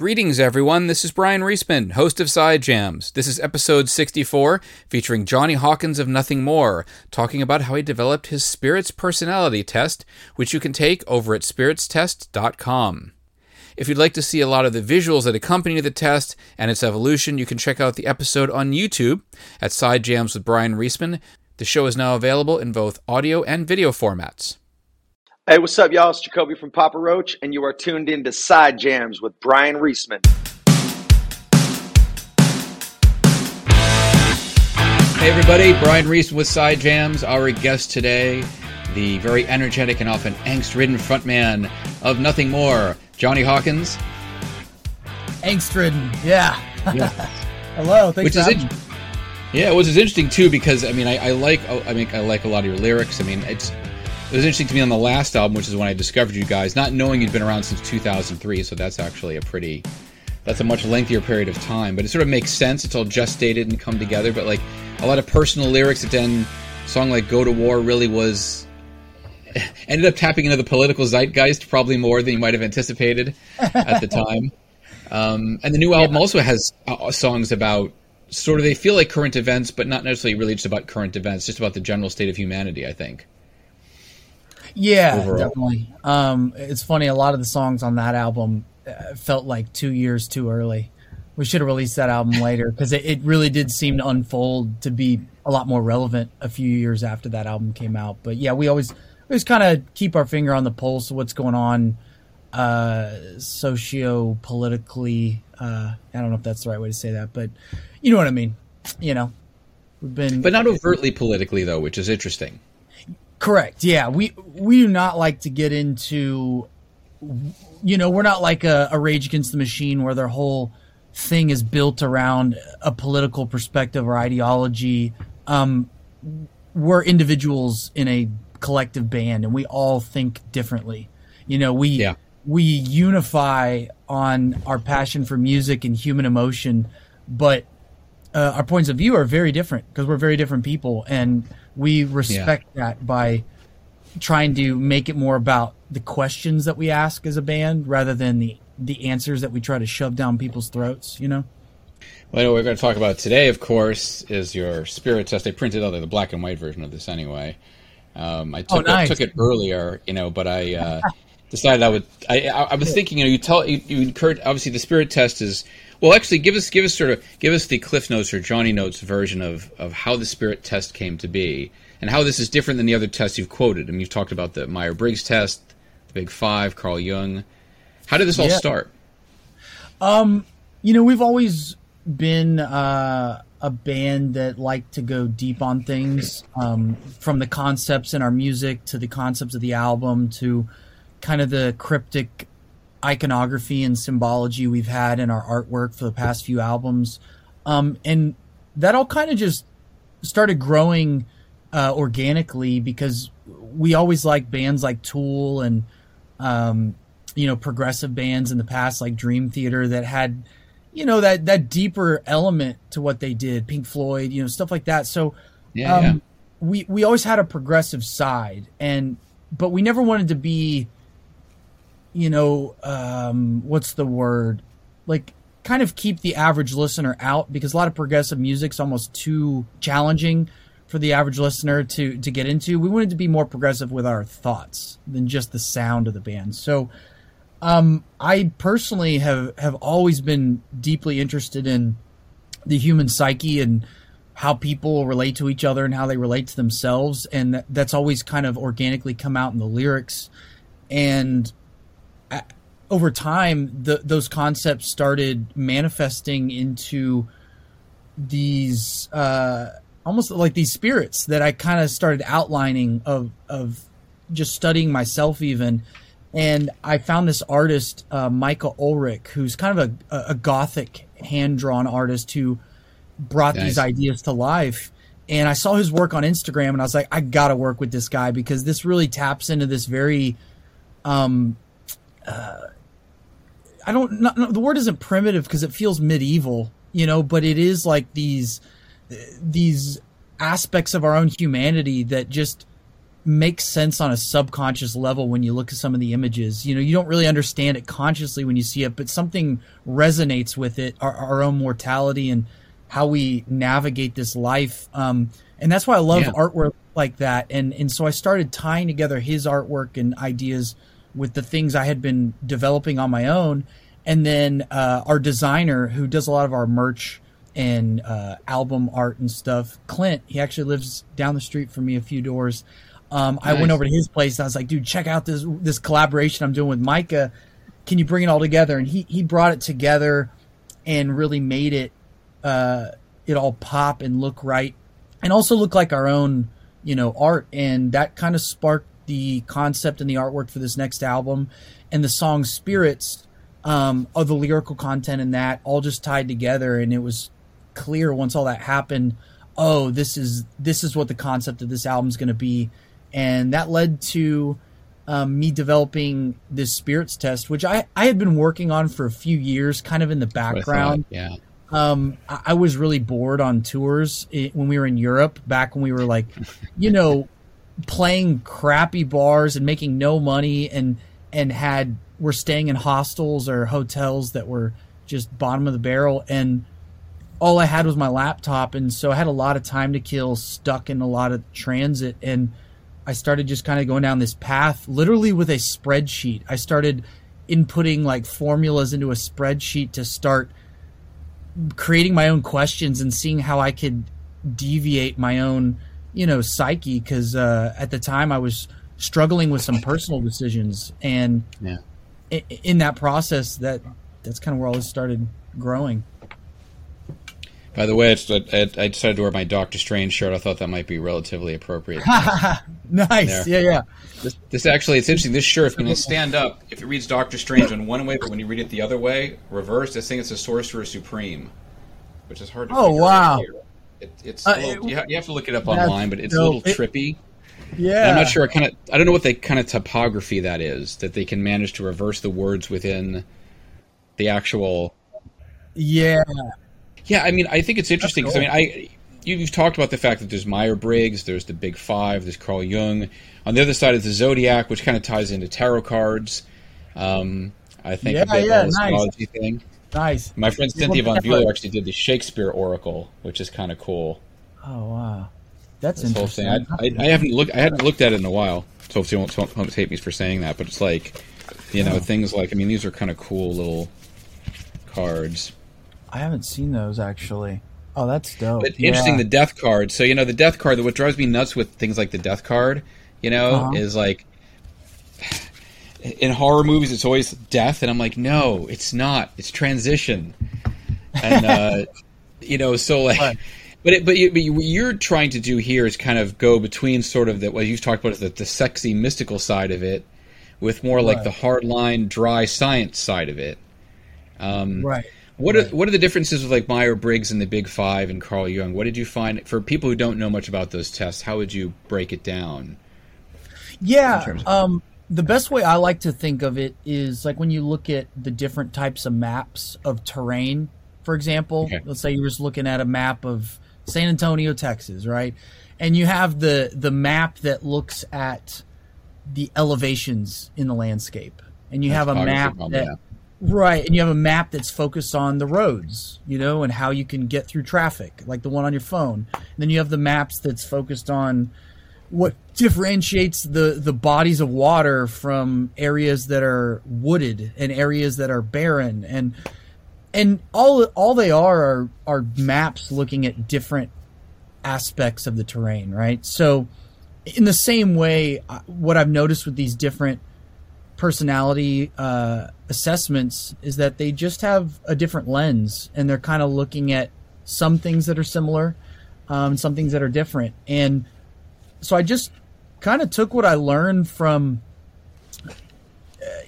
Greetings, everyone. This is Brian Reisman, host of Side Jams. This is episode 64, featuring Jonny Hawkins of Nothing More, talking about how he developed his Spirits Personality Test, which you can take over at spiritstest.com. If you'd like to see a lot of the visuals that accompany the test and its evolution, you can check out the episode on YouTube at Side Jams with Brian Reisman. The show is now available in both audio and video formats. Hey, what's up, y'all? It's Jacoby from Papa Roach, and you are tuned in to Side Jams with Brian Reisman. Hey, everybody, Brian Reisman with Side Jams. Our guest today, the very energetic and often angst ridden frontman of Nothing More, Jonny Hawkins. Angst ridden, yeah. Yeah. Hello, thanks Which for is having me. Yeah, which is interesting too because I mean I, I like oh, I mean I like a lot of your lyrics. I mean it's it was interesting to me on the last album, which is when I discovered you guys, not knowing you'd been around since 2003. So that's actually a pretty that's a much lengthier period of time. But it sort of makes sense. It's all just dated and come together. But like a lot of personal lyrics. That then a song like "Go to War" really was ended up tapping into the political zeitgeist probably more than you might have anticipated at the time. Um, and the new album also has uh, songs about sort of they feel like current events, but not necessarily really just about current events, just about the general state of humanity. I think. Yeah, overall. definitely. Um, it's funny. A lot of the songs on that album uh, felt like two years too early. We should have released that album later because it, it really did seem to unfold to be a lot more relevant a few years after that album came out. But yeah, we always we always kind of keep our finger on the pulse of what's going on uh, socio politically. Uh, I don't know if that's the right way to say that, but you know what I mean. You know, we've been But not overtly politically, though, which is interesting. Correct. Yeah, we we do not like to get into, you know, we're not like a, a Rage Against the Machine where their whole thing is built around a political perspective or ideology. Um, we're individuals in a collective band, and we all think differently. You know, we Yeah. we unify on our passion for music and human emotion, but uh, our points of view are very different because we're very different people, and we respect that by trying to make it more about the questions that we ask as a band rather than the the answers that we try to shove down people's throats. You know. Well, what we're going to talk about today, of course, is your spirit test. I printed out the black and white version of this anyway. Um, I took, Oh, nice. I took it earlier, you know, but I uh, decided I would. I, I, I was thinking, you know, you tell you, you encourage. Obviously, the spirit test is. Well, actually, give us give us sort of give us the Cliff Notes or Jonny Notes version of of how the spirit test came to be and how this is different than the other tests you've quoted. I mean, you've talked about the Myers Briggs test, the Big Five, Carl Jung. How did this all Yeah. start? you know, we've always been uh, a band that liked to go deep on things, um, from the concepts in our music to the concepts of the album to kind of the cryptic iconography and symbology we've had in our artwork for the past few albums. Um, and that all kind of just started growing uh, organically because we always liked bands like Tool and um, you know progressive bands in the past like Dream Theater that had you know that that deeper element to what they did, Pink Floyd, you know stuff like that. So Yeah, um, yeah. we we always had a progressive side, and but we never wanted to be, you know, um, what's the word, like kind of keep the average listener out because a lot of progressive music's almost too challenging for the average listener to to get into. We wanted to be more progressive with our thoughts than just the sound of the band. So um, I personally have have always been deeply interested in the human psyche and how people relate to each other and how they relate to themselves, and that, that's always kind of organically come out in the lyrics. And over time, the, those concepts started manifesting into these uh, almost like these spirits that I kind of started outlining of of just studying myself even. And I found this artist, uh, Micah Ulrich, who's kind of a, a gothic hand drawn artist who brought Nice. these ideas to life. And I saw his work on Instagram, and I was like, I gotta work with this guy because this really taps into this very, um, uh, I don't, not, no, the word isn't primitive because it feels medieval, you know, but it is like these, these aspects of our own humanity that just makes sense on a subconscious level when you look at some of the images. You know, you don't really understand it consciously when you see it, but something resonates with it, our, our own mortality and how we navigate this life. Um, and that's why I love yeah. artwork like that. And and so I started tying together his artwork and ideas with the things I had been developing on my own. And then uh, our designer, who does a lot of our merch and uh, album art and stuff, Clint, he actually lives down the street from me a few doors. Um, nice. I went over to his place. I was like, dude, check out this this collaboration I'm doing with Micah. Can you bring it all together? And he he brought it together and really made it uh, it all pop and look right, and also look like our own you know art. And that kind of sparked the concept and the artwork for this next album, and the song "Spirits." Um, of the lyrical content and that all just tied together, and it was clear once all that happened. Oh, this is this is what the concept of this album is going to be and that led to um, me developing this spirits test, which I, I had been working on for a few years, kind of in the background. Yeah. Um, I, I, was really bored on tours when we were in Europe, back when we were like, you know, playing crappy bars and making no money, and and had were staying in hostels or hotels that were just bottom of the barrel, and all I had was my laptop, and so I had a lot of time to kill, stuck in a lot of transit, and I started just kind of going down this path, literally with a spreadsheet. I started inputting like formulas into a spreadsheet to start creating my own questions and seeing how I could deviate my own, you know, psyche. Because uh, at the time I was struggling with some personal decisions, and yeah. in that process, that that's kind of where all this started growing. By the way, I, I decided to wear my Doctor Strange shirt. I thought that might be relatively appropriate. nice. Yeah, yeah. This, this, actually, it's interesting. This shirt, when you stand up, if it reads Doctor Strange in one way, but when you read it the other way, reversed, I think it's a Sorcerer Supreme, which is hard to. Oh wow! It, it's uh, little, it, you, have, you, have, to look it up online, but it's no, a little trippy. Yeah, and I'm not sure. I kind of I don't know what the kind of typography that is that they can manage to reverse the words within the actual. Yeah, yeah, I mean, I think it's interesting because cool. I mean, I you've talked about the fact that there's Myers Briggs, there's the Big Five, there's Carl Jung. On the other side is the Zodiac, which kind of ties into tarot cards. Um, I think yeah, a bit yeah, nice. thing. Nice. My friend Cynthia Von Buhler actually did the Shakespeare Oracle, which is kind of cool. Oh wow, that's this interesting. I, I, I, haven't looked. I hadn't looked at it in a while, so hopefully you won't, won't hate me for saying that. But it's like, you know, oh. things like I mean, these are kind of cool little cards. I haven't seen those actually. Oh, that's dope. But yeah. interesting, the death card. So you know, the death card. What drives me nuts with things like the death card, you know, uh-huh. is like in horror movies, it's always death, and I'm like, no, it's not. It's transition, and uh, you know, so like. But, but, it, but, you, but what you're trying to do here is kind of go between sort of the, what you've talked about is the, the sexy mystical side of it, with more like right. the hardline dry science side of it. Um, right. What are what are the differences with like Myers Briggs and the Big Five and Carl Jung? What did you find for people who don't know much about those tests? How would you break it down? Yeah, um, the best way I like to think of it is like when you look at the different types of maps of terrain. For example, okay. let's say you're just looking at a map of San Antonio, Texas, right? And you have the the map that looks at the elevations in the landscape, and you That's have a map that. Yeah Right, and you have a map that's focused on the roads, you know, and how you can get through traffic, like the one on your phone. And then you have the maps that's focused on what differentiates the the bodies of water from areas that are wooded and areas that are barren and and all all they are are are maps looking at different aspects of the terrain, right? So in the same way, uh, what I've noticed with these different personality uh, assessments is that they just have a different lens and they're kind of looking at some things that are similar, um, some things that are different. And so I just kind of took what I learned from, uh,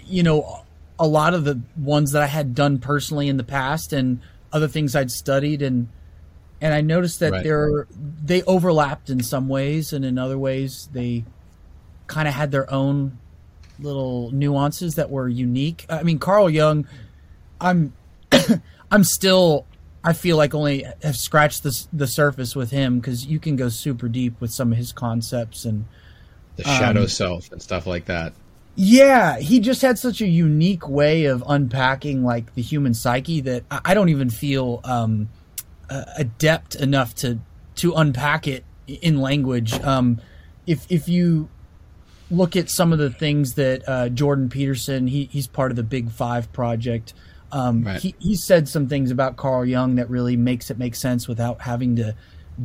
you know, a lot of the ones that I had done personally in the past and other things I'd studied and and I noticed that right. they're they overlapped in some ways and in other ways they kind of had their own little nuances that were unique. I mean, Carl Jung, I'm I'm still I feel like only have scratched the the surface with him because you can go super deep with some of his concepts and the shadow um, self and stuff like that. Yeah, he just had such a unique way of unpacking like the human psyche that I don't even feel um, uh, adept enough to to unpack it in language. Um, if if you look at some of the things that uh, Jordan Peterson, he, he's part of the Big Five project. Um, right. he, he said some things about Carl Jung that really makes it make sense without having to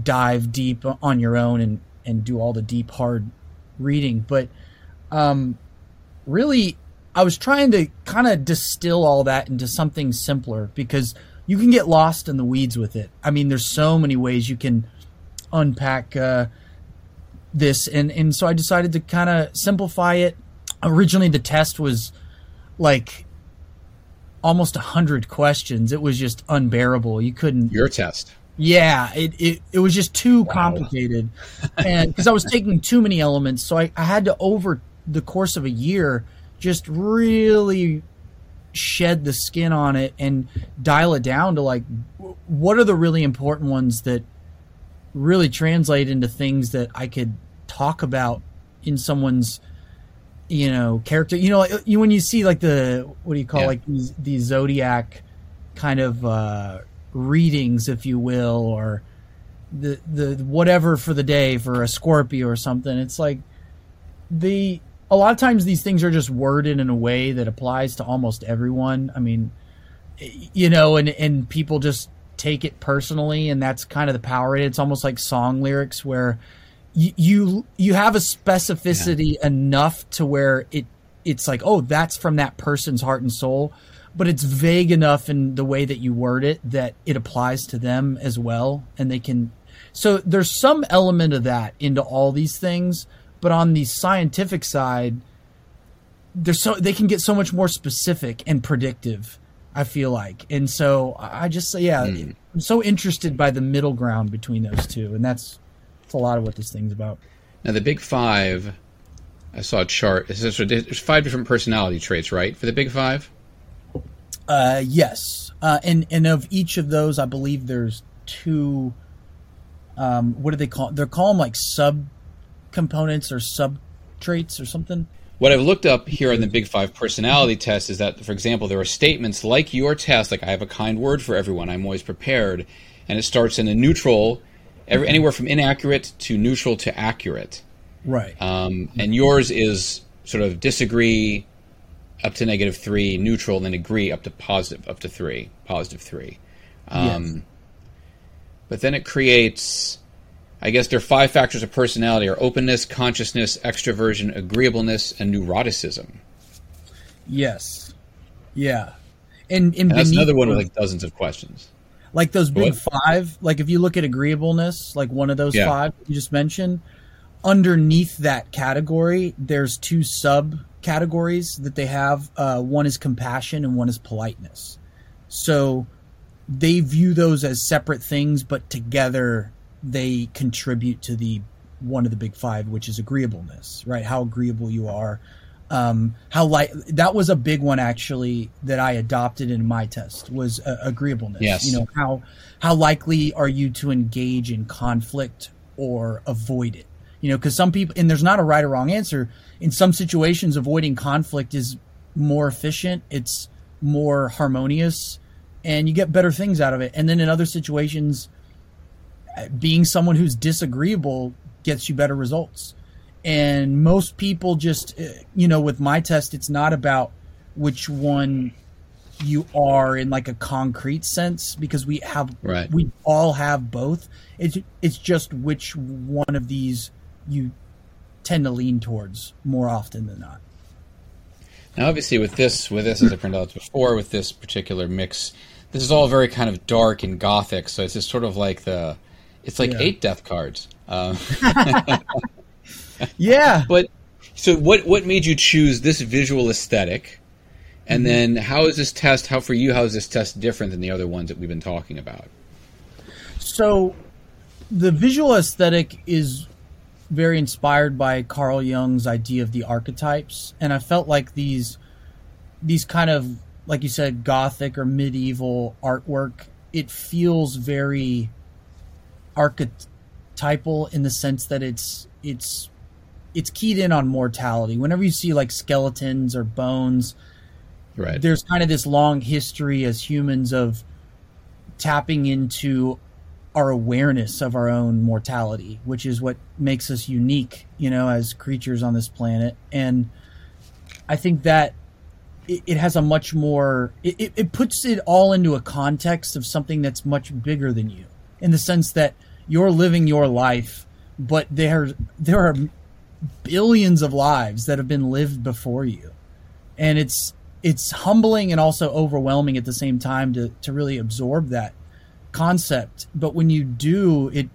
dive deep on your own and, and do all the deep, hard reading. But um, really, I was trying to kind of distill all that into something simpler because you can get lost in the weeds with it. I mean, there's so many ways you can unpack uh, this, and and so I decided to kind of simplify it. Originally, the test was like almost a hundred questions. It was just unbearable. You couldn't your test. Yeah, it, it, it was just too wow. complicated, and because I was taking too many elements, so I, I had to over the course of a year just really shed the skin on it and dial it down to like what are the really important ones that really translate into things that I could talk about in someone's you know character you know like, you when you see like the what do you call yeah. like these these zodiac kind of uh readings if you will or the the whatever for the day for a scorpio or something it's like the a lot of times these things are just worded in a way that applies to almost everyone i mean you know and and people just take it personally and that's kind of the power it's almost like song lyrics where you you, have a specificity yeah. enough to where it it's like oh that's from that person's heart and soul but it's vague enough in the way that you word it that it applies to them as well and they can so there's some element of that into all these things but on the scientific side there's so they can get so much more specific and predictive i feel like and so i just say yeah mm. i'm so interested by the middle ground between those two and that's that's a lot of what this thing's about. Now, the big five, I saw a chart. There's five different personality traits, right, for the big five? Uh, yes. Uh, and, and of each of those, I believe there's two. Um, what do they call? They're call them like sub components or sub traits or something. What I've looked up here in the Big Five personality test is that, for example, there are statements like your test, like I have a kind word for everyone, I'm always prepared, and it starts in a neutral every, anywhere from inaccurate to neutral to accurate. Right. Um, and yours is sort of disagree up to negative three, neutral, then agree up to positive up to three, positive three. Um, yes. But then it creates, I guess there are five factors of personality: are openness, consciousness, extroversion, agreeableness, and neuroticism. Yes. Yeah. And, and, and that's another one with like dozens of questions like those big what? five like if you look at agreeableness like one of those yeah. five you just mentioned underneath that category there's two sub categories that they have uh, one is compassion and one is politeness so they view those as separate things but together they contribute to the one of the big five which is agreeableness right how agreeable you are um, how like that was a big one actually that I adopted in my test was uh, agreeableness. Yes. You know how how likely are you to engage in conflict or avoid it? You know, because some people and there's not a right or wrong answer. In some situations, avoiding conflict is more efficient. It's more harmonious, and you get better things out of it. And then in other situations, uh, being someone who's disagreeable gets you better results and most people just uh, you know with my test it's not about which one you are in like a concrete sense because we have right. we all have both it's it's just which one of these you tend to lean towards more often than not now obviously with this with this as i printed out before with this particular mix this is all very kind of dark and gothic so it's just sort of like the it's like yeah. eight death cards um, yeah. But so what what made you choose this visual aesthetic? And mm-hmm. then how is this test how for you how is this test different than the other ones that we've been talking about? So the visual aesthetic is very inspired by Carl Jung's idea of the archetypes and I felt like these these kind of like you said gothic or medieval artwork it feels very archetypal in the sense that it's it's it's keyed in on mortality. Whenever you see like skeletons or bones, right. there's kind of this long history as humans of tapping into our awareness of our own mortality, which is what makes us unique, you know, as creatures on this planet. And I think that it, it has a much more, it, it puts it all into a context of something that's much bigger than you in the sense that you're living your life, but there, there are billions of lives that have been lived before you. And it's, it's humbling and also overwhelming at the same time to, to really absorb that concept, but when you do, it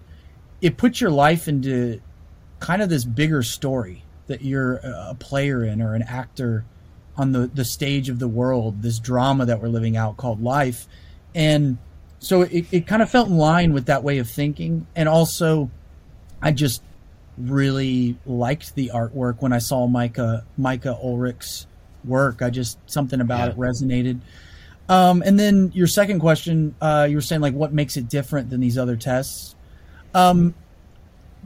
it puts your life into kind of this bigger story that you're a player in or an actor on the the stage of the world, this drama that we're living out called life, and so it, it kind of felt in line with that way of thinking, and also I just really liked the artwork when I saw Micah Micah Ulrich's work. I just something about yeah. it resonated. Um, and then your second question, uh, you were saying like what makes it different than these other tests. Um,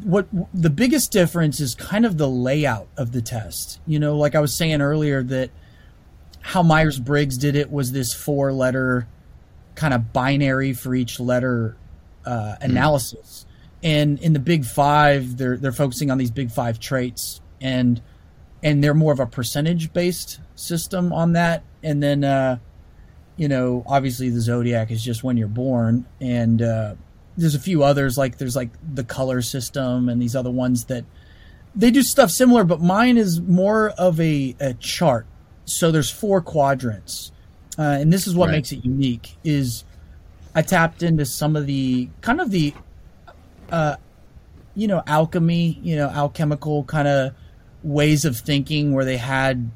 what the biggest difference is kind of the layout of the test. You know, like I was saying earlier that how Myers Briggs did it was this four letter kind of binary for each letter uh, hmm. analysis. Mm. And in the big five, they're they're focusing on these big five traits and and they're more of a percentage based system on that. And then uh, you know, obviously the zodiac is just when you're born, and uh, there's a few others like there's like the color system and these other ones that they do stuff similar, but mine is more of a, a chart. So there's four quadrants, uh, and this is what right. makes it unique. Is I tapped into some of the kind of the, uh, you know, alchemy, you know, alchemical kind of ways of thinking where they had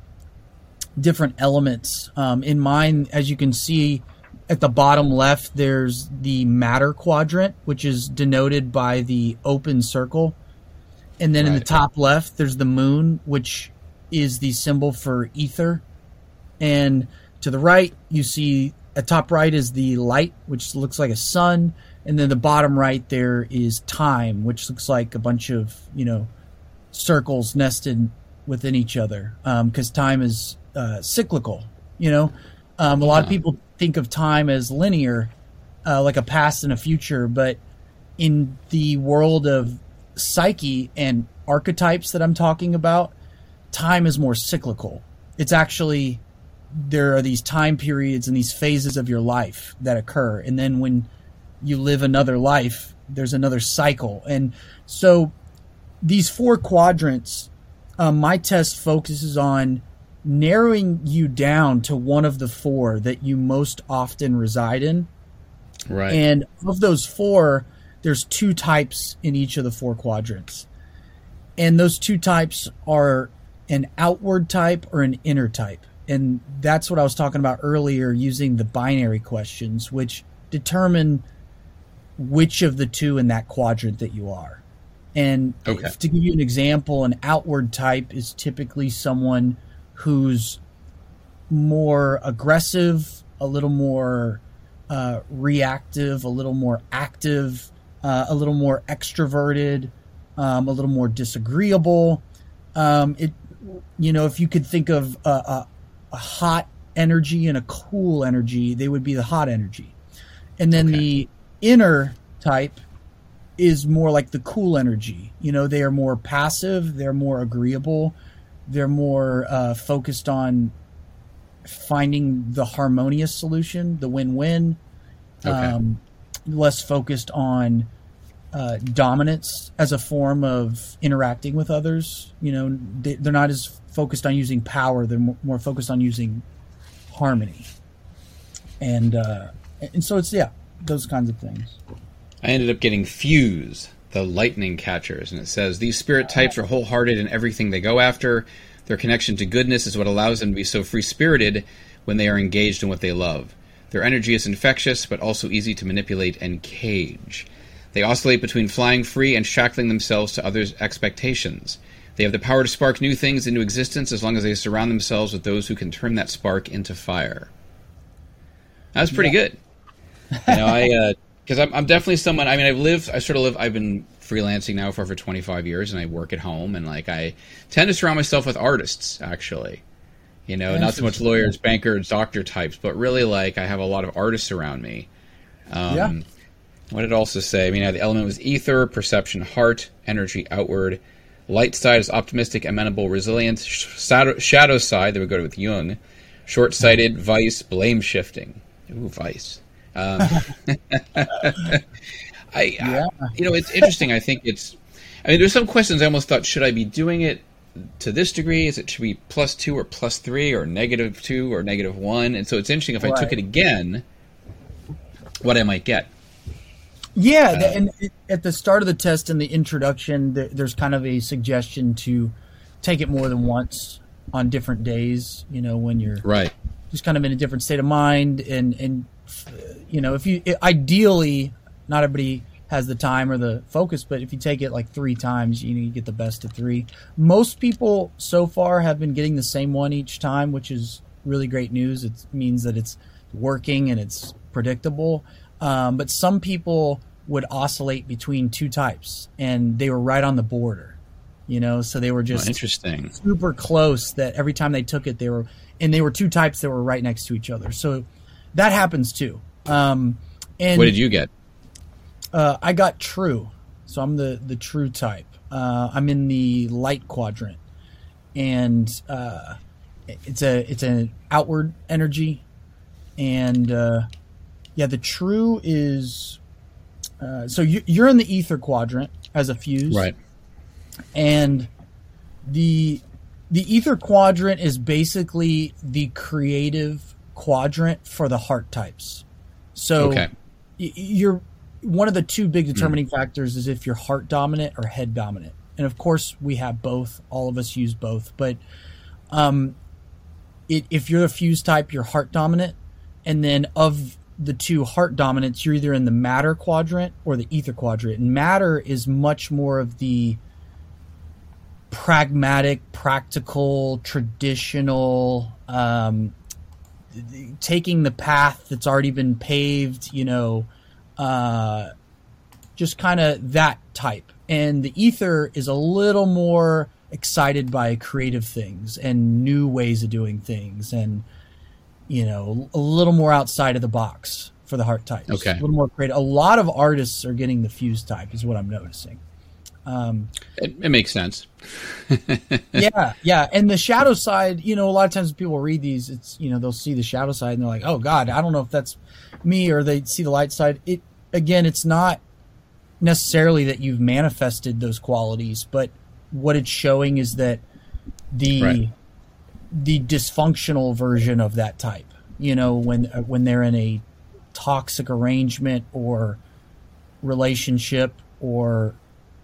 different elements. Um, in mine, as you can see at the bottom left, there's the matter quadrant, which is denoted by the open circle. And then right. in the top left, there's the moon, which is the symbol for ether. And to the right, you see at top right is the light, which looks like a sun. And then the bottom right there is time, which looks like a bunch of, you know, circles nested within each other. Because um, time is uh, cyclical. You know, um, a lot of people think of time as linear, uh, like a past and a future, but in the world of psyche and archetypes that I'm talking about, time is more cyclical. It's actually there are these time periods and these phases of your life that occur, and then when you live another life, there's another cycle, and so these four quadrants. Um, my test focuses on narrowing you down to one of the four that you most often reside in. Right. And of those four, there's two types in each of the four quadrants. And those two types are an outward type or an inner type. And that's what I was talking about earlier using the binary questions, which determine which of the two in that quadrant that you are. And okay. to give you an example, an outward type is typically someone who's more aggressive, a little more uh, reactive, a little more active, uh, a little more extroverted, um, a little more disagreeable. Um, it, you know, if you could think of a, a, a, hot energy and a cool energy, they would be the hot energy, and then okay. the inner type is more like the cool energy. You know, they are more passive, they're more agreeable, they're more uh, focused on finding the harmonious solution, the win-win. Okay. Um, less focused on uh, dominance as a form of interacting with others. You know, they, are not as focused on using power; they're more, more focused on using harmony. And uh, and so it's yeah, those kinds of things. I ended up getting fuse the lightning catchers. And it says these spirit types are wholehearted in everything they go after. Their connection to goodness is what allows them to be so free spirited when they are engaged in what they love. Their energy is infectious, but also easy to manipulate and cage. They oscillate between flying free and shackling themselves to others' expectations. They have the power to spark new things into existence as long as they surround themselves with those who can turn that spark into fire. That's pretty yeah. good. You know, I uh, because I'm, I'm definitely someone. I mean, I've lived. I sort of live. I've been freelancing now for over 25 years, and I work at home, and like I tend to surround myself with artists, actually. You know, not so much lawyers, bankers, doctor types, but really like I have a lot of artists around me. Um, yeah. What did it also say? I mean, the element was ether, perception, heart, energy, outward. Light side is optimistic, amenable, resilient. Shadow, shadow side, that would go with Jung. Short sighted, vice, blame shifting. Ooh, vice. Um, I, yeah. I, you know, it's interesting. I think it's. I mean, there's some questions I almost thought, should I be doing it to this degree? Is it should be plus two or plus three or negative two or negative one? And so it's interesting if right. I took it again, what I might get. Yeah, uh, and at the start of the test in the introduction, there's kind of a suggestion to take it more than once on different days. You know, when you're right, just kind of in a different state of mind, and and you know, if you ideally, not everybody has the time or the focus, but if you take it like three times, you know, you get the best of three. Most people so far have been getting the same one each time, which is really great news. It means that it's working and it's predictable. Um, but some people would oscillate between two types, and they were right on the border. You know, so they were just oh, interesting, super close. That every time they took it, they were, and they were two types that were right next to each other. So that happens too. Um, and what did you get? Uh, I got true, so I'm the the true type. Uh, I'm in the light quadrant, and uh, it's a it's an outward energy, and uh, yeah, the true is uh, so you, you're in the ether quadrant as a fuse, right? And the the ether quadrant is basically the creative quadrant for the heart types. So okay. you're one of the two big determining mm. factors is if you're heart dominant or head dominant. And of course, we have both. All of us use both. But um, it, if you're a fuse type, you're heart dominant. And then of the two heart dominants, you're either in the matter quadrant or the ether quadrant. And matter is much more of the pragmatic, practical, traditional, um, taking the path that's already been paved, you know, uh, just kind of that type. And the ether is a little more excited by creative things and new ways of doing things and you know, a little more outside of the box for the heart types. Okay. A little more creative. A lot of artists are getting the fuse type, is what I'm noticing. Um, it, it, makes sense. yeah, yeah. And the shadow side, you know, a lot of times people read these, it's, you know, they'll see the shadow side and they're like, oh, God, I don't know if that's me, or they see the light side. It, again, it's not necessarily that you've manifested those qualities, but what it's showing is that the right the dysfunctional version of that type. You know, when when they're in a toxic arrangement or relationship or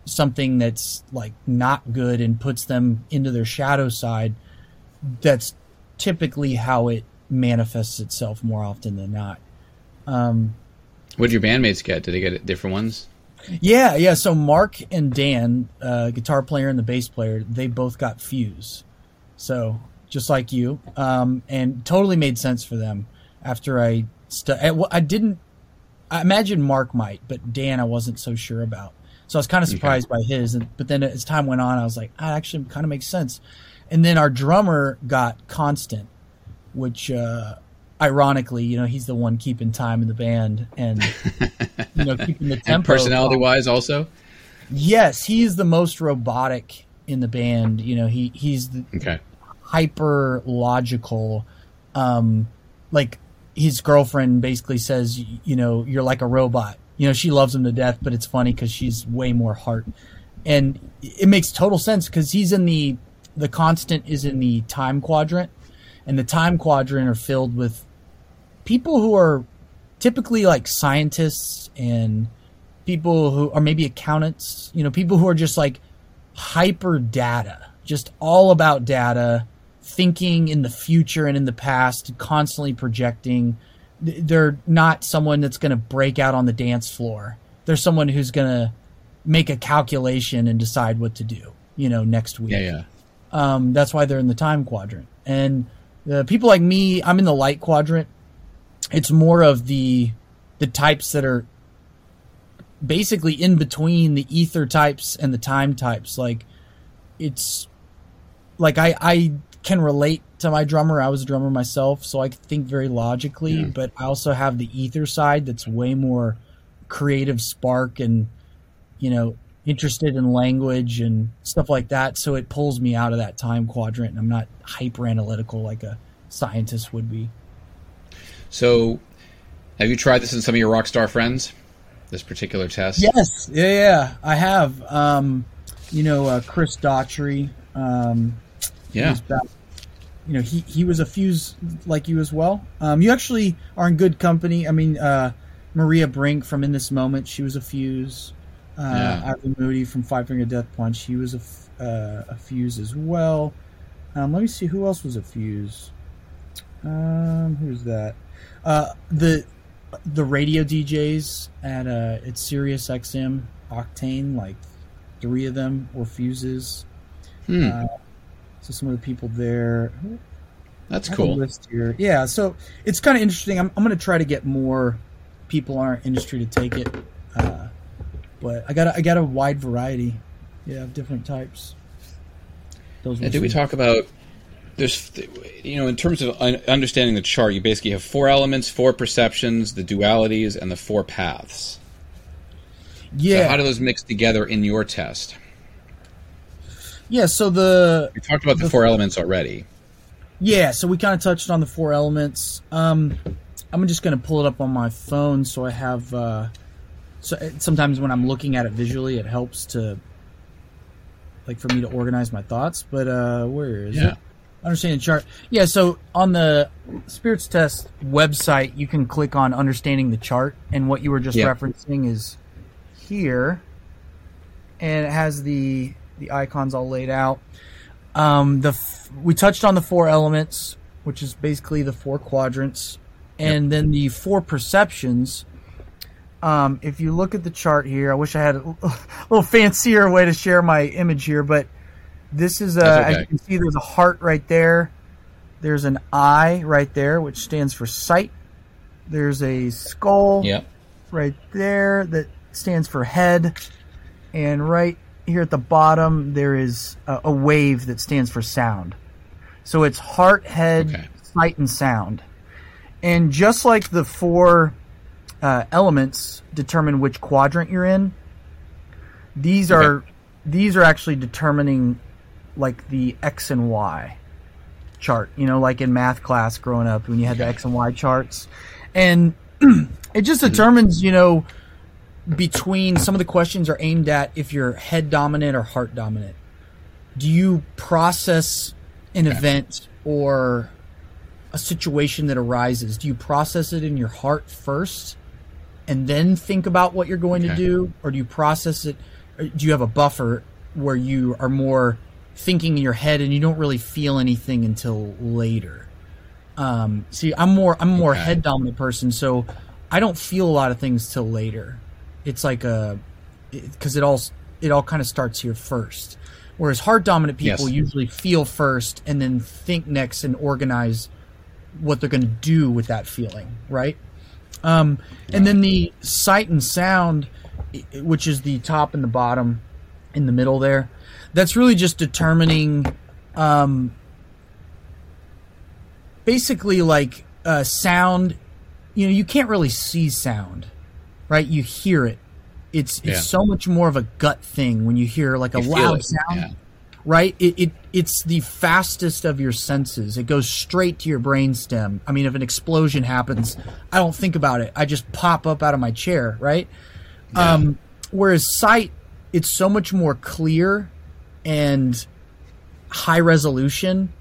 something that's like not good and puts them into their shadow side, that's typically how it manifests itself more often than not. Um, what did your bandmates get? Did they get different ones? Yeah, yeah. So Mark and Dan, uh, guitar player and the bass player, they both got Fuse. So just like you, um, and totally made sense for them. After I, st- I didn't. I imagine Mark might, but Dan, I wasn't so sure about. So I was kind of surprised okay. by his. And, but then as time went on, I was like, ah, actually kind of makes sense. And then our drummer got constant, which, uh, ironically, you know, he's the one keeping time in the band and, you know, keeping the tempo. personality wise, also? Yes, he's the most robotic in the band. You know, he, he's the, okay hyper logical. Um, like his girlfriend basically says, you know, you're like a robot. You know, she loves him to death, but it's funny because she's way more heart, and it makes total sense because he's in the the constant is in the time quadrant, and the time quadrant are filled with people who are typically like scientists and people who are maybe accountants. You know, people who are just like hyper data, just all about data thinking in the future and in the past, constantly projecting. They're not someone that's going to break out on the dance floor. They're someone who's going to make a calculation and decide what to do, you know, next week. Yeah, yeah. Um, that's why they're in the time quadrant. And the people like me, I'm in the light quadrant. It's more of the the types that are basically in between the ether types and the time types. Like it's like I I can relate to my drummer. I was a drummer myself, so I think very logically, yeah. but I also have the ether side that's way more creative spark and you know interested in language and stuff like that so it pulls me out of that time quadrant and i'm not hyper analytical like a scientist would be. So have you tried this in some of your rock star friends this particular test? Yes. Yeah yeah. I have. Um, you know uh, chris daughtry um, yeah you know he, he was a fuse like you as well um, you actually are in good company i mean uh, maria brink from in this moment she was a fuse uh, yeah. Ivan Moody from Five Finger Death Punch. He was a, uh, a fuse as well. Um, let me see who else was a fuse. Um, who's that? Uh, the the radio DJs at uh, at Sirius XM Octane, like three of them were fuses. Hmm. Uh, so some of the people there. That's cool. List here. Yeah, so it's kind of interesting. I'm, I'm going to try to get more people in our industry to take it. Uh, but I got a, I got a wide variety, yeah, of different types. Those. And did we talk about? There's, you know, in terms of understanding the chart, you basically have four elements, four perceptions, the dualities, and the four paths. Yeah. So how do those mix together in your test? Yeah. So the we talked about the, the four elements already. Yeah. So we kind of touched on the four elements. Um, I'm just going to pull it up on my phone so I have. Uh, so sometimes when I'm looking at it visually, it helps to like for me to organize my thoughts. But uh, where is yeah. it? Understanding the chart. Yeah, so on the Spirits Test website, you can click on understanding the chart, and what you were just yeah. referencing is here, and it has the the icons all laid out. Um, the f- we touched on the four elements, which is basically the four quadrants, and yep. then the four perceptions, um, if you look at the chart here, I wish I had a little fancier way to share my image here, but this is a, okay. as you can see, there's a heart right there. There's an eye right there, which stands for sight. There's a skull yep. right there that stands for head. And right here at the bottom, there is a, a wave that stands for sound. So it's heart, head, okay. sight, and sound. And just like the four uh, elements determine which quadrant you're in. These okay. are these are actually determining like the x and y chart. You know, like in math class growing up when you had the x and y charts, and it just mm-hmm. determines you know between some of the questions are aimed at if you're head dominant or heart dominant. Do you process an event or a situation that arises? Do you process it in your heart first and then think about what you're going okay. to do, or do you process it? do you have a buffer where you are more thinking in your head and you don't really feel anything until later? Um, see, I'm more I'm more okay. head dominant person, so I don't feel a lot of things till later. It's like a because it, it all it all kind of starts here first. Whereas heart dominant people yes. usually feel first and then think next and organize what they're going to do with that feeling, right? Um, and then the sight and sound, which is the top and the bottom in the middle there, that's really just determining um, basically like uh, sound. You know, you can't really see sound, right? You hear it. It's it's yeah. so much more of a gut thing when you hear like a you loud sound. Yeah right? It, it it's the fastest of your senses. It goes straight to your brainstem. I mean, if an explosion happens, I don't think about it. I just pop up out of my chair, right? Yeah. Um, whereas sight, it's so much more clear and high resolution,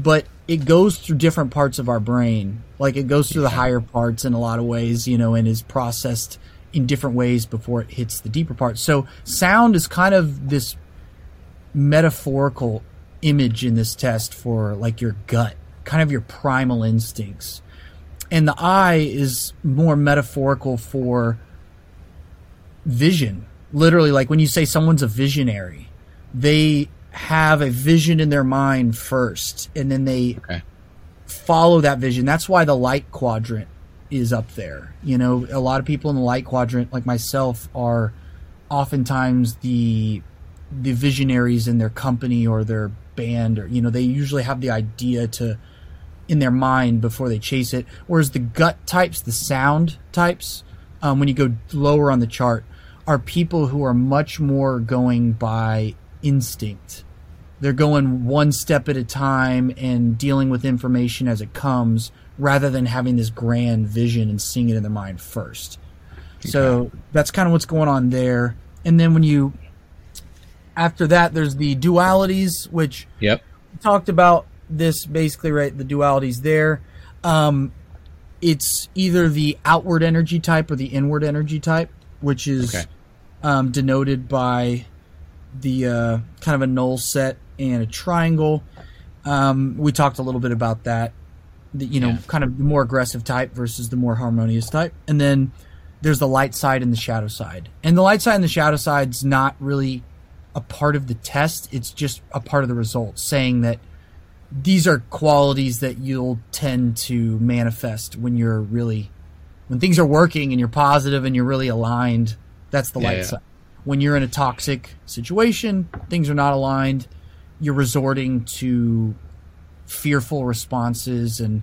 but it goes through different parts of our brain. Like it goes through the higher parts in a lot of ways, you know, and is processed in different ways before it hits the deeper parts. So sound is kind of this metaphorical image in this test for like your gut, kind of your primal instincts. And the eye is more metaphorical for vision. Literally, like when you say someone's a visionary, they have a vision in their mind first, and then they okay. Follow that vision. That's why the light quadrant is up there. You know, a lot of people in the light quadrant, like myself, are oftentimes the the visionaries in their company or their band, or you know, they usually have the idea to in their mind before they chase it. Whereas the gut types, the sound types, um, when you go lower on the chart, are people who are much more going by instinct. They're going one step at a time and dealing with information as it comes rather than having this grand vision and seeing it in their mind first. Okay. So that's kind of what's going on there. And then when you, after that, there's the dualities, which yep. talked about this basically, right? The dualities there. Um, it's either the outward energy type or the inward energy type, which is okay. um, denoted by the uh, kind of a null set and a triangle. Um, we talked a little bit about that. The, you know, yeah. kind of the more aggressive type versus the more harmonious type, and then there's the light side and the shadow side. And the light side and the shadow side's not really a part of the test; it's just a part of the results, saying that these are qualities that you'll tend to manifest when you're really when things are working and you're positive and you're really aligned that's the yeah, light yeah. side when you're in a toxic situation things are not aligned you're resorting to fearful responses and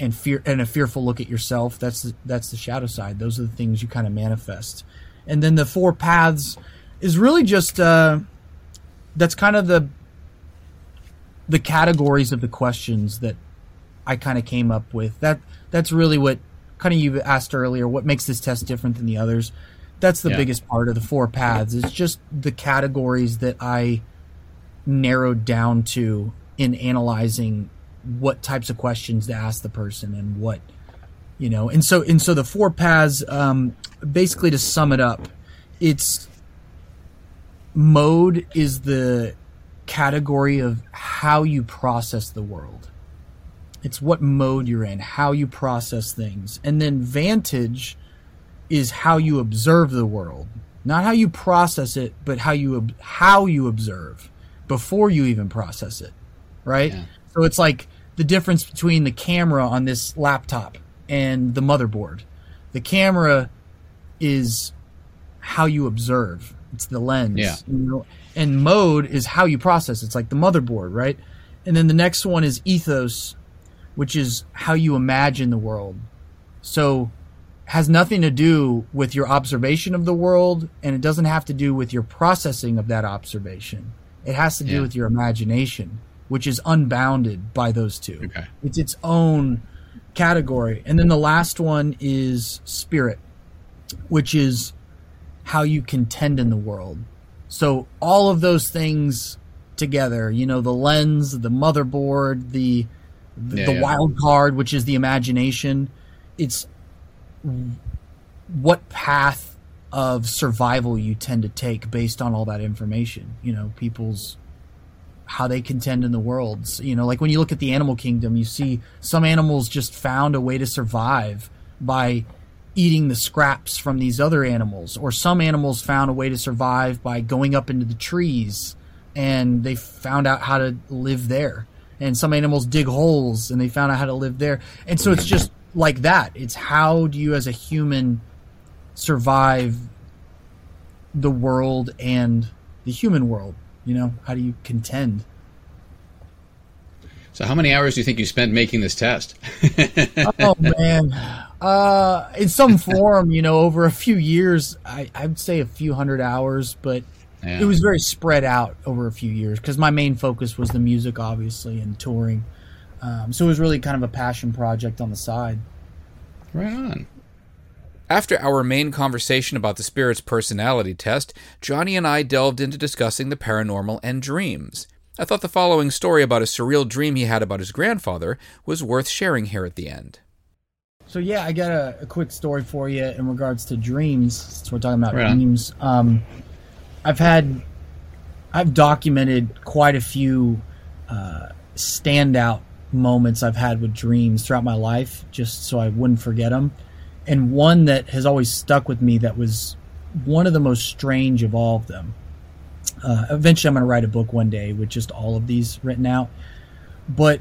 and fear and a fearful look at yourself that's the, that's the shadow side those are the things you kind of manifest and then the four paths is really just uh that's kind of the the categories of the questions that I kind of came up with. That that's really what kind of you asked earlier. What makes this test different than the others? That's the yeah. biggest part of the four paths. It's just the categories that I narrowed down to in analyzing what types of questions to ask the person and what you know. And so and so the four paths. Um, basically, to sum it up, it's mode is the category of how you process the world. It's what mode you're in, how you process things. And then vantage is how you observe the world. Not how you process it, but how you how you observe before you even process it. Right? Yeah. So it's like the difference between the camera on this laptop and the motherboard. The camera is how you observe. It's the lens. Yeah. You know? and mode is how you process. It's like the motherboard, right? And then the next one is ethos, which is how you imagine the world. So has nothing to do with your observation of the world and it doesn't have to do with your processing of that observation. It has to do yeah. with your imagination, which is unbounded by those two. Okay. It's its own category. And then the last one is spirit, which is how you contend in the world. So all of those things together, you know, the lens, the motherboard, the the, yeah, the yeah. wild card, which is the imagination, it's what path of survival you tend to take based on all that information. You know, people's how they contend in the worlds. You know, like when you look at the animal kingdom, you see some animals just found a way to survive by eating the scraps from these other animals, or some animals found a way to survive by going up into the trees and they found out how to live there. And some animals dig holes and they found out how to live there. And so it's just like that. It's how do you, as a human, survive the world and the human world? You know, how do you contend? So, how many hours do you think you spent making this test? oh man, uh, in some form, you know, over a few years, I, I'd say a few hundred hours, but yeah. it was very spread out over a few years because my main focus was the music, obviously, and touring. Um, so it was really kind of a passion project on the side. Right on. After our main conversation about the Spirits personality test, Jonny and I delved into discussing the paranormal and dreams. I thought the following story about a surreal dream he had about his grandfather was worth sharing here at the end. So yeah, I got a, a quick story for you in regards to dreams. Since we're talking about right dreams, um, I've had, I've documented quite a few uh, standout moments I've had with dreams throughout my life, just so I wouldn't forget them. And one that has always stuck with me that was one of the most strange of all of them uh, eventually, I'm going to write a book one day with just all of these written out. But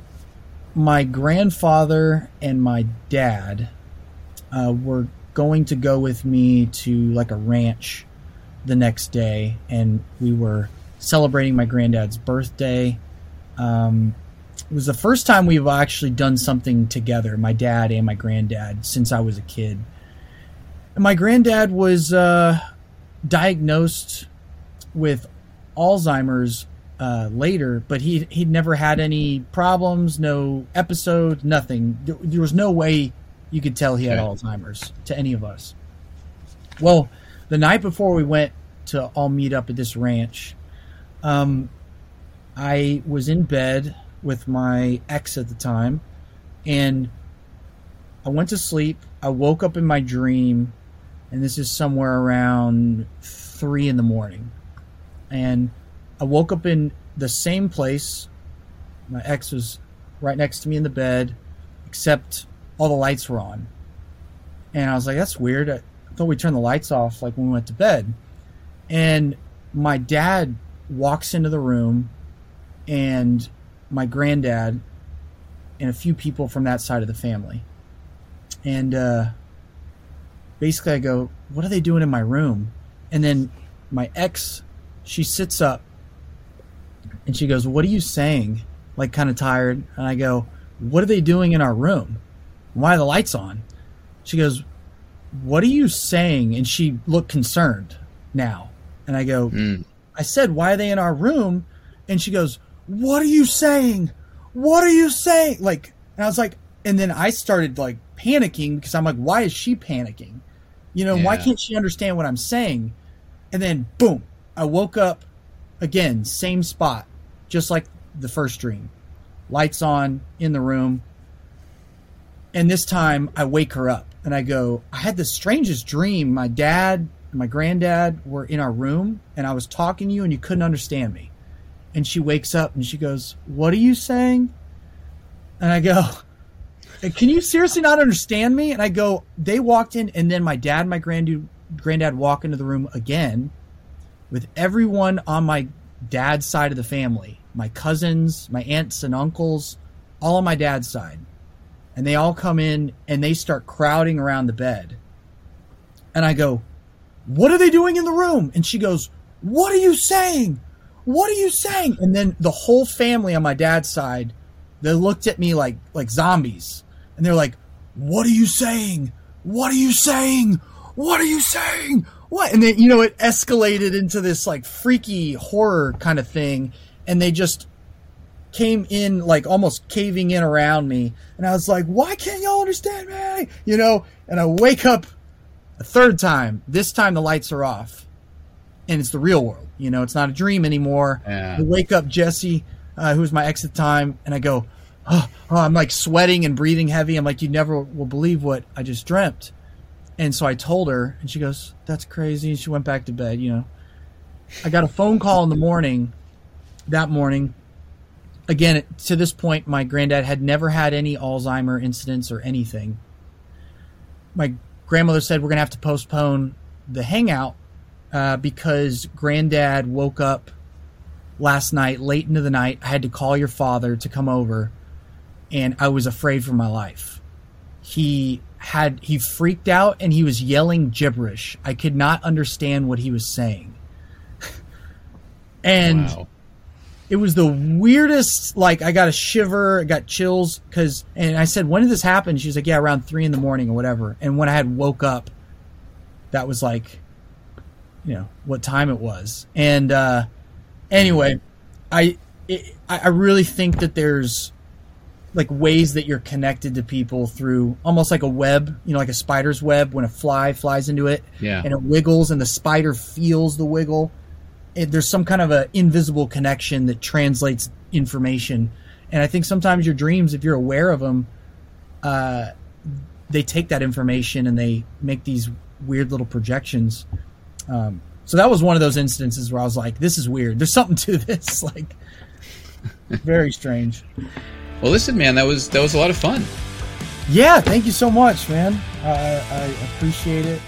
my grandfather and my dad uh, were going to go with me to like a ranch the next day, and we were celebrating my granddad's birthday. Um, was the first time we've actually done something together, my dad and my granddad, since I was a kid. And my granddad was uh, diagnosed with Alzheimer's uh, later, but he he'd never had any problems, no episodes, nothing. There, there was no way you could tell he had Okay. Alzheimer's to any of us. Well, the night before we went to all meet up at this ranch, um, I was in bed with my ex at the time, and I went to sleep. I woke up in my dream, and this is somewhere around three in the morning, and I woke up in the same place. My ex was right next to me in the bed, except all the lights were on. And I was like, that's weird. I thought we turned the lights off like when we went to bed. And my dad walks into the room, and my granddad and a few people from that side of the family. And uh, basically, I go, What are they doing in my room? And then my ex, she sits up and she goes, What are you saying? Like, kind of tired. And I go, What are they doing in our room? Why are the lights on? She goes, What are you saying? And she looked concerned now. And I go, Mm. I said, Why are they in our room? And she goes, What are you saying? What are you saying? Like, and I was like, and then I started like panicking because I'm like, Why is she panicking? You know, why can't she understand what I'm saying? And then, boom, I woke up again, same spot, just like the first dream. Lights on in the room. And this time I wake her up and I go, I had the strangest dream. My dad and my granddad were in our room and I was talking to you and you couldn't understand me. And she wakes up and she goes, What are you saying? And I go, Can you seriously not understand me? And I go, They walked in and then my dad and my granddad, granddad walk into the room again with everyone on my dad's side of the family my cousins, my aunts and uncles, all on my dad's side. And they all come in and they start crowding around the bed. And I go, What are they doing in the room? And she goes, What are you saying? What are you saying? And then the whole family on my dad's side, they looked at me like like zombies. And they're like, What are you saying? What are you saying? What are you saying? What? And then, you know, it escalated into this like freaky horror kind of thing. And they just came in like almost caving in around me. And I was like, why can't y'all understand me? You know, and I wake up a third time. This time the lights are off. And it's the real world. You know, it's not a dream anymore. Yeah. I wake up Jesse, uh, who was my ex at the time, and I go, oh, oh, I'm like sweating and breathing heavy. I'm like, you never will believe what I just dreamt. And so I told her, and she goes, that's crazy. And she went back to bed, you know. I got a phone call in the morning, that morning. Again, to this point, my granddad had never had any Alzheimer incidents or anything. My grandmother said we're going to have to postpone the hangout uh, because granddad woke up last night, late into the night. I had to call your father to come over, and I was afraid for my life. He had he freaked out and he was yelling gibberish. I could not understand what he was saying. and Wow. it was the weirdest like i got a shiver i got chills because and i said when did this happen she was like yeah around three in the morning or whatever and when i had woke up that was like you know what time it was. And uh anyway i it, i really think that there's like ways that you're connected to people through almost like a web you know like a spider's web. When a fly flies into it Yeah. and it wiggles and the spider feels the wiggle it, there's some kind of a invisible connection that translates information. And i think sometimes your dreams if you're aware of them uh, they take that information and they make these weird little projections um, so that was one of those instances where i was like this is weird. There's something to this. Like very strange. Well, listen, man, that was that was a lot of fun. yeah thank you so much man. I, I appreciate it